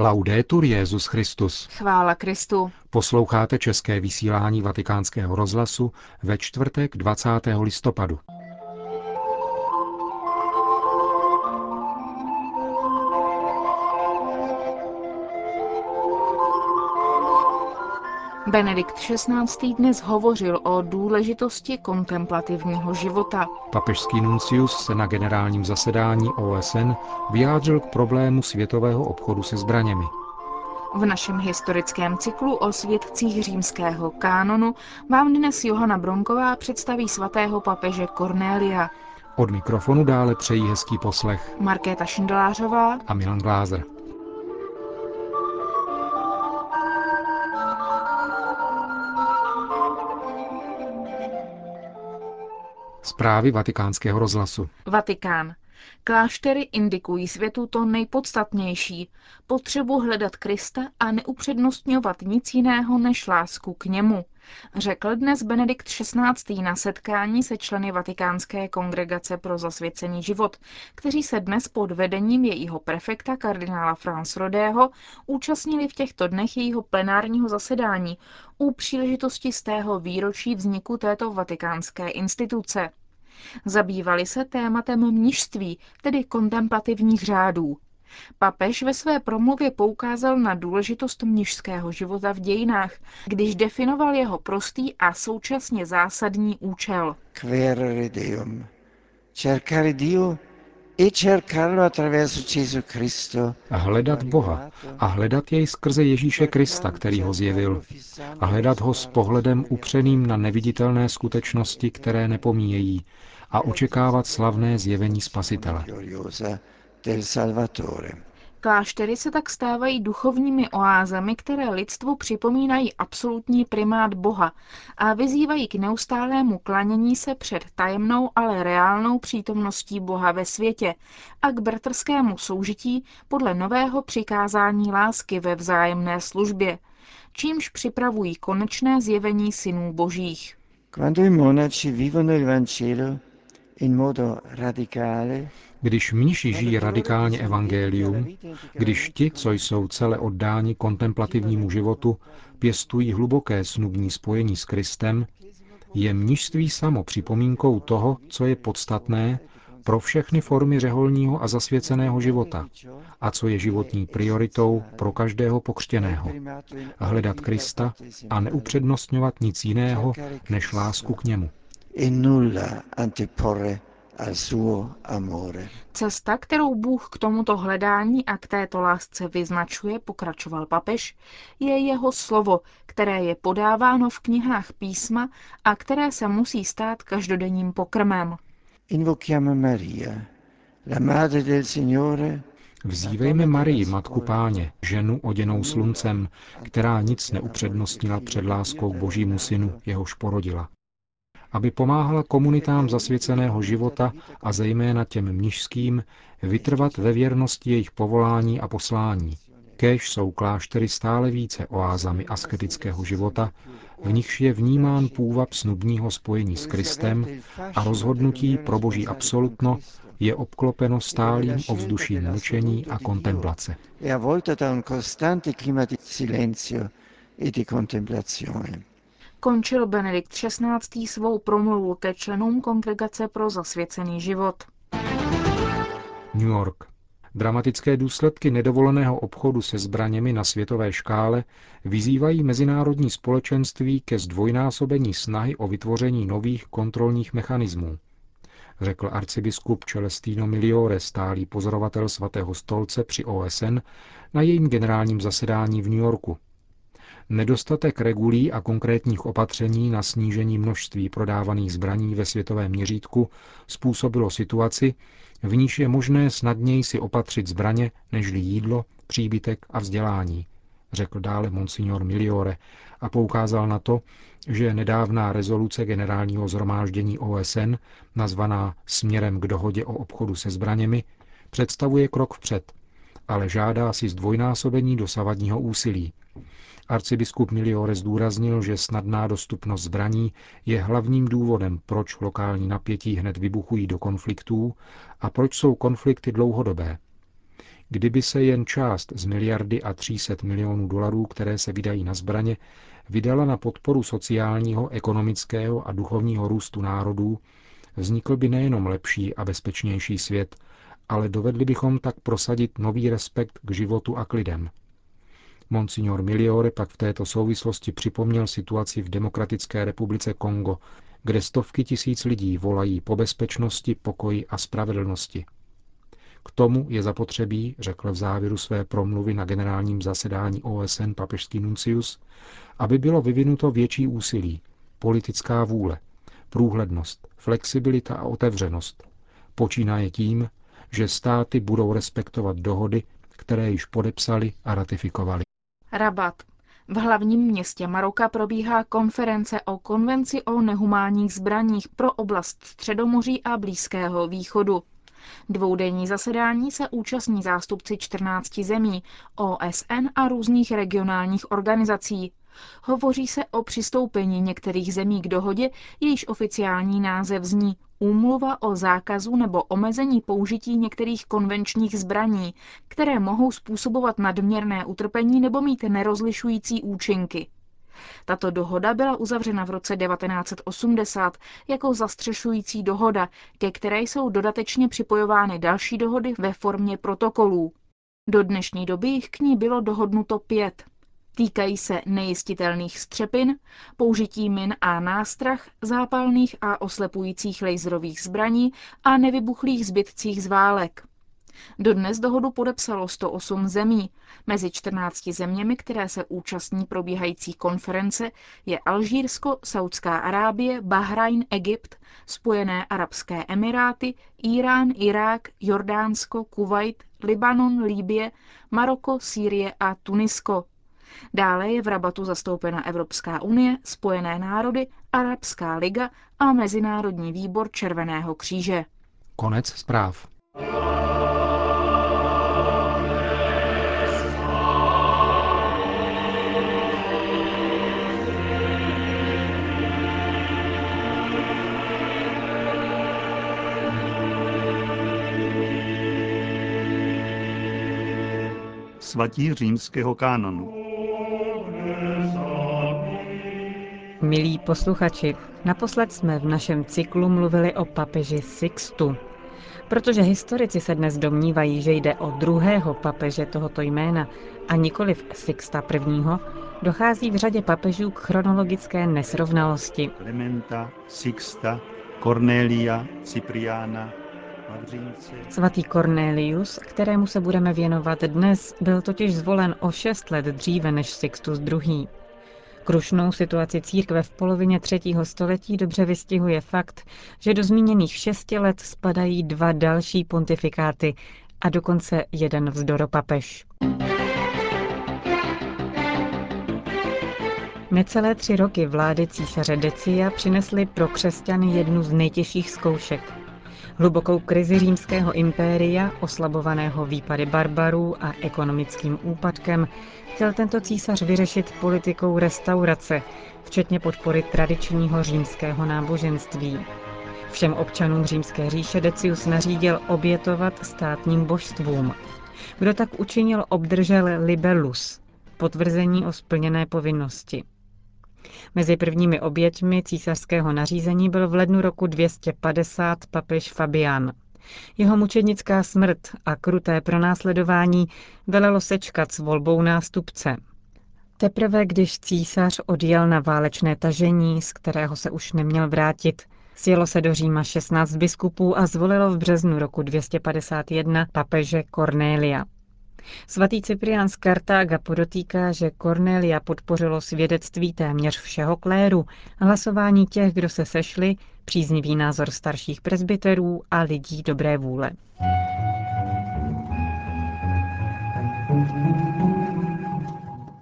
Laudetur Jezus Christus. Chvála Kristu. Posloucháte české vysílání Vatikánského rozhlasu ve čtvrtek 20. listopadu. Benedikt XVI. dnes hovořil o důležitosti kontemplativního života. Papežský nuncius se na generálním zasedání OSN vyjádřil k problému světového obchodu se zbraněmi. V našem historickém cyklu o svědcích římského kánonu vám dnes Johana Bronková představí svatého papeže Cornélia. Od mikrofonu dále přejí hezký poslech Markéta Šindelářová a Milan Glázer. Zprávy vatikánského rozhlasu. Vatikán. Kláštery indikují světu to nejpodstatnější, potřebu hledat Krista a neupřednostňovat nic jiného než lásku k němu, řekl dnes Benedikt XVI. na setkání se členy Vatikánské kongregace pro zasvěcený život, kteří se dnes pod vedením jejího prefekta kardinála France Rodého účastnili v těchto dnech jejího plenárního zasedání u příležitosti z tého výročí vzniku této vatikánské instituce. Zabývali se tématem mnižství, tedy kontemplativních řádů. Papež ve své promluvě poukázal na důležitost mnižského života v dějinách, když definoval jeho prostý a současně zásadní účel. A hledat Boha a hledat jej skrze Ježíše Krista, který ho zjevil. A hledat ho s pohledem upřeným na neviditelné skutečnosti, které nepomíjejí, a očekávat slavné zjevení Spasitele. Kláštery se tak stávají duchovními oázami, které lidstvu připomínají absolutní primát Boha a vyzývají k neustálému klanění se před tajemnou, ale reálnou přítomností Boha ve světě a k bratrskému soužití podle nového přikázání lásky ve vzájemné službě, čímž připravují konečné zjevení synů božích. Quando i monaci vivono il Vangelo když mniši žijí radikálně evangelium, když ti, co jsou celé oddáni kontemplativnímu životu, pěstují hluboké snubní spojení s Kristem, je mnižství samo připomínkou toho, co je podstatné pro všechny formy řeholního a zasvěceného života a co je životní prioritou pro každého pokřtěného. Hledat Krista a neupřednostňovat nic jiného než lásku k němu e nulla anteporre al suo amore. Cesta, kterou Bůh k tomuto hledání a k této lásce vyznačuje, pokračoval papež, je jeho slovo, které je podáváno v knihách písma a které se musí stát každodenním pokrmem. Invochiamo Maria, la madre del Signore, Vzívejme Marii, Matku Páně, ženu oděnou sluncem, která nic neupřednostnila před láskou k Božímu synu, jehož porodila aby pomáhala komunitám zasvěceného života a zejména těm mnižským vytrvat ve věrnosti jejich povolání a poslání. Kéž jsou kláštery stále více oázami asketického života, v nichž je vnímán půvab snubního spojení s Kristem a rozhodnutí pro boží absolutno je obklopeno stálým ovzduším mlčení a kontemplace. E a volte da un costante clima di silenzio e di contemplazione. Končil Benedikt XVI. svou promluvu ke členům Kongregace pro zasvěcený život. New York. Dramatické důsledky nedovoleného obchodu se zbraněmi na světové škále vyzývají mezinárodní společenství ke zdvojnásobení snahy o vytvoření nových kontrolních mechanismů, řekl arcibiskup Celestino Miliore, stálý pozorovatel svatého stolce při OSN na jejím generálním zasedání v New Yorku. Nedostatek regulí a konkrétních opatření na snížení množství prodávaných zbraní ve světovém měřítku způsobilo situaci, v níž je možné snadněji si opatřit zbraně nežli jídlo, příbytek a vzdělání, řekl dále monsignor Miliore a poukázal na to, že nedávná rezoluce generálního zhromáždění OSN, nazvaná Směrem k dohodě o obchodu se zbraněmi, představuje krok vpřed, ale žádá si zdvojnásobení dosavadního úsilí, Arcibiskup Miliore zdůraznil, že snadná dostupnost zbraní je hlavním důvodem, proč lokální napětí hned vybuchují do konfliktů a proč jsou konflikty dlouhodobé. Kdyby se jen část z miliardy a 300 milionů dolarů, které se vydají na zbraně, vydala na podporu sociálního, ekonomického a duchovního růstu národů, vznikl by nejenom lepší a bezpečnější svět, ale dovedli bychom tak prosadit nový respekt k životu a k lidem. Monsignor Miliore pak v této souvislosti připomněl situaci v Demokratické republice Kongo, kde stovky tisíc lidí volají po bezpečnosti, pokoji a spravedlnosti. K tomu je zapotřebí, řekl v závěru své promluvy na generálním zasedání OSN papežský nuncius, aby bylo vyvinuto větší úsilí, politická vůle, průhlednost, flexibilita a otevřenost. Počínaje tím, že státy budou respektovat dohody, které již podepsali a ratifikovali. Rabat. V hlavním městě Maroka probíhá konference o konvenci o nehumánních zbraních pro oblast Středomoří a Blízkého východu. Dvoudenní zasedání se účastní zástupci 14 zemí, OSN a různých regionálních organizací. Hovoří se o přistoupení některých zemí k dohodě, jejíž oficiální název zní Úmluva o zákazu nebo omezení použití některých konvenčních zbraní, které mohou způsobovat nadměrné utrpení nebo mít nerozlišující účinky. Tato dohoda byla uzavřena v roce 1980 jako zastřešující dohoda, ke které jsou dodatečně připojovány další dohody ve formě protokolů. Do dnešní doby jich k ní bylo dohodnuto pět. Týkají se nejistitelných střepin, použití min a nástrah, zápalných a oslepujících laserových zbraní a nevybuchlých zbytcích z válek. Dodnes dohodu podepsalo 108 zemí. Mezi 14 zeměmi, které se účastní probíhající konference, je Alžírsko, Saudská Arábie, Bahrajn, Egypt, Spojené arabské emiráty, Irán, Irák, Jordánsko, Kuwait, Libanon, Líbie, Maroko, Sýrie a Tunisko. Dále je v rabatu zastoupena Evropská unie, Spojené národy, Arabská liga a Mezinárodní výbor Červeného kříže. Konec zpráv. Svatí římského kánonu. Milí posluchači, naposled jsme v našem cyklu mluvili o papeži Sixtu. Protože historici se dnes domnívají, že jde o druhého papeže tohoto jména a nikoliv Sixta I., dochází v řadě papežů k chronologické nesrovnalosti. Clementa, Sixta, Cornelia, Cipriana, Svatý Cornelius, kterému se budeme věnovat dnes, byl totiž zvolen o šest let dříve než Sixtus II. Krušnou situaci církve v polovině třetího století dobře vystihuje fakt, že do zmíněných šesti let spadají dva další pontifikáty a dokonce jeden vzdoropapež. Necelé tři roky vlády císaře Decia přinesly pro křesťany jednu z nejtěžších zkoušek. Hlubokou krizi římského impéria, oslabovaného výpady barbarů a ekonomickým úpadkem, chtěl tento císař vyřešit politikou restaurace, včetně podpory tradičního římského náboženství. Všem občanům římské říše Decius nařídil obětovat státním božstvům. Kdo tak učinil, obdržel libellus, potvrzení o splněné povinnosti. Mezi prvními oběťmi císařského nařízení byl v lednu roku 250 papež Fabian. Jeho mučednická smrt a kruté pronásledování velelo sečkat s volbou nástupce. Teprve když císař odjel na válečné tažení, z kterého se už neměl vrátit, sjelo se do Říma 16 biskupů a zvolilo v březnu roku 251 papeže Cornélia. Svatý Cyprián z Kartága podotýká, že Cornélia podpořilo svědectví téměř všeho kléru, hlasování těch, kdo se sešli, příznivý názor starších presbyterů a lidí dobré vůle.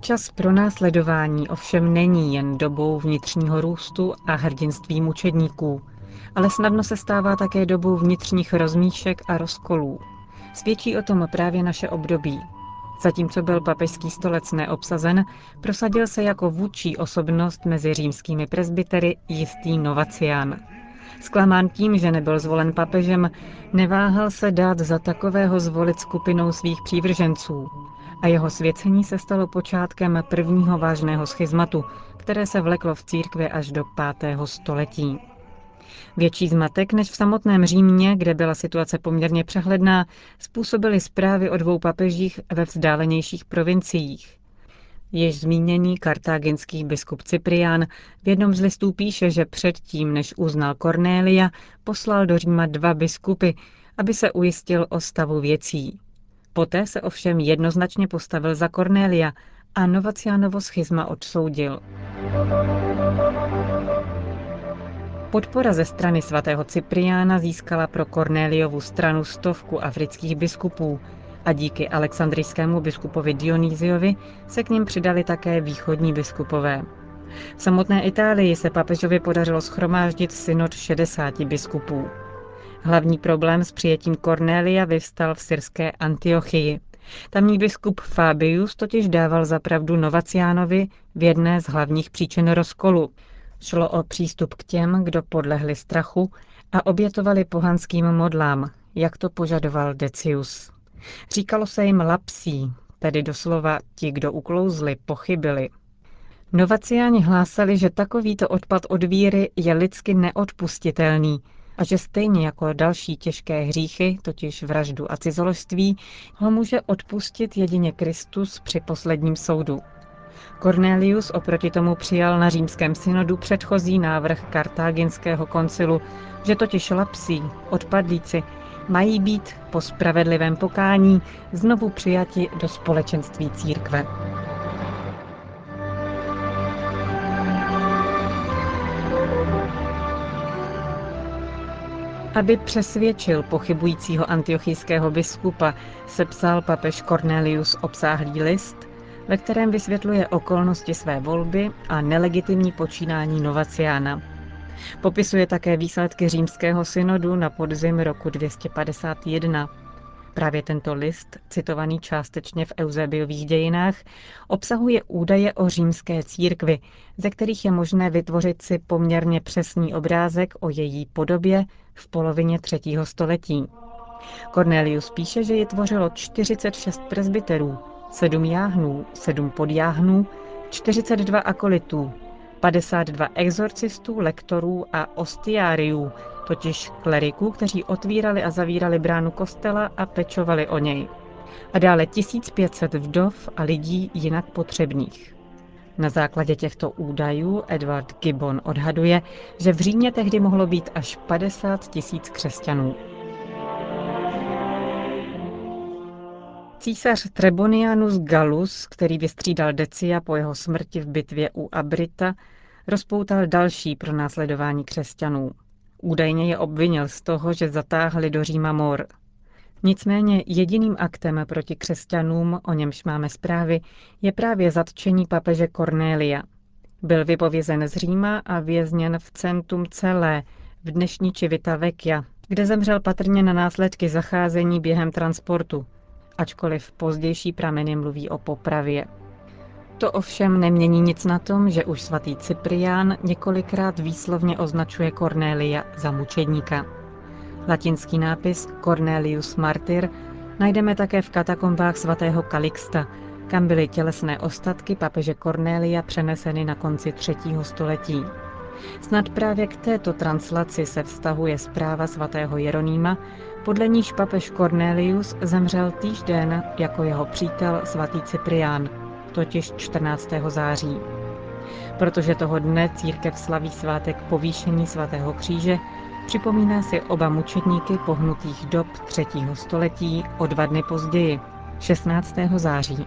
Čas pro následování ovšem není jen dobou vnitřního růstu a hrdinství mučedníků, ale snadno se stává také dobou vnitřních rozmíšek a rozkolů. Svědčí o tom právě naše období. Zatímco byl papežský stolec neobsazen, prosadil se jako vůči osobnost mezi římskými presbytery jistý Novacián. Zklamán tím, že nebyl zvolen papežem, neváhal se dát za takového zvolit skupinou svých přívrženců. A jeho svěcení se stalo počátkem prvního vážného schizmatu, které se vleklo v církvi až do pátého století. Větší zmatek než v samotném Římě, kde byla situace poměrně přehledná, způsobily zprávy o dvou papežích ve vzdálenějších provinciích. Jež zmíněný kartáginský biskup Cyprián v jednom z listů píše, že předtím, než uznal Cornélia, poslal do Říma dva biskupy, aby se ujistil o stavu věcí. Poté se ovšem jednoznačně postavil za Cornélia a Novacianovo schizma odsoudil. Podpora ze strany svatého Cypriána získala pro Kornéliovu stranu stovku afrických biskupů a díky alexandrijskému biskupovi Dionýziovi se k ním přidali také východní biskupové. V samotné Itálii se papežovi podařilo schromáždit synod 60 biskupů. Hlavní problém s přijetím Kornélia vyvstal v syrské Antiochii. Tamní biskup Fabius totiž dával zapravdu Novaciánovi v jedné z hlavních příčin rozkolu, Šlo o přístup k těm, kdo podlehli strachu a obětovali pohanským modlám, jak to požadoval Decius. Říkalo se jim lapsí, tedy doslova ti, kdo uklouzli, pochybili. Novaciáni hlásali, že takovýto odpad od víry je lidsky neodpustitelný a že stejně jako další těžké hříchy, totiž vraždu a cizoložství, ho může odpustit jedině Kristus při posledním soudu. Cornelius oproti tomu přijal na římském synodu předchozí návrh kartáginského koncilu, že totiž lapsí, odpadlíci, mají být po spravedlivém pokání znovu přijati do společenství církve. Aby přesvědčil pochybujícího antiochijského biskupa, sepsal papež Cornelius obsáhlý list, ve kterém vysvětluje okolnosti své volby a nelegitimní počínání Novaciána. Popisuje také výsledky římského synodu na podzim roku 251. Právě tento list, citovaný částečně v Eusebiových dějinách, obsahuje údaje o římské církvi, ze kterých je možné vytvořit si poměrně přesný obrázek o její podobě v polovině třetího století. Cornelius píše, že ji tvořilo 46 presbyterů, sedm jáhnů, sedm podjáhnů, 42 akolitů, 52 exorcistů, lektorů a ostiáriů, totiž kleriků, kteří otvírali a zavírali bránu kostela a pečovali o něj. A dále 1500 vdov a lidí jinak potřebných. Na základě těchto údajů Edward Gibbon odhaduje, že v Římě tehdy mohlo být až 50 tisíc křesťanů. Císař Trebonianus Gallus, který vystřídal Decia po jeho smrti v bitvě u Abrita, rozpoutal další pro následování křesťanů. Údajně je obvinil z toho, že zatáhli do Říma mor. Nicméně jediným aktem proti křesťanům, o němž máme zprávy, je právě zatčení papeže Cornélia. Byl vypovězen z Říma a vězněn v centrum celé, v dnešní Čivita Vecchia, kde zemřel patrně na následky zacházení během transportu, ačkoliv pozdější prameny mluví o popravě. To ovšem nemění nic na tom, že už svatý Cyprián několikrát výslovně označuje Cornélia za mučedníka. Latinský nápis Cornelius Martyr najdeme také v katakombách svatého Kalixta, kam byly tělesné ostatky papeže Cornélia přeneseny na konci třetího století. Snad právě k této translaci se vztahuje zpráva svatého Jeronýma, podle níž papež Cornelius zemřel týžden jako jeho přítel svatý Cyprián, totiž 14. září. Protože toho dne církev slaví svátek povýšení svatého kříže, připomíná si oba mučedníky pohnutých dob třetího století o dva dny později, 16. září.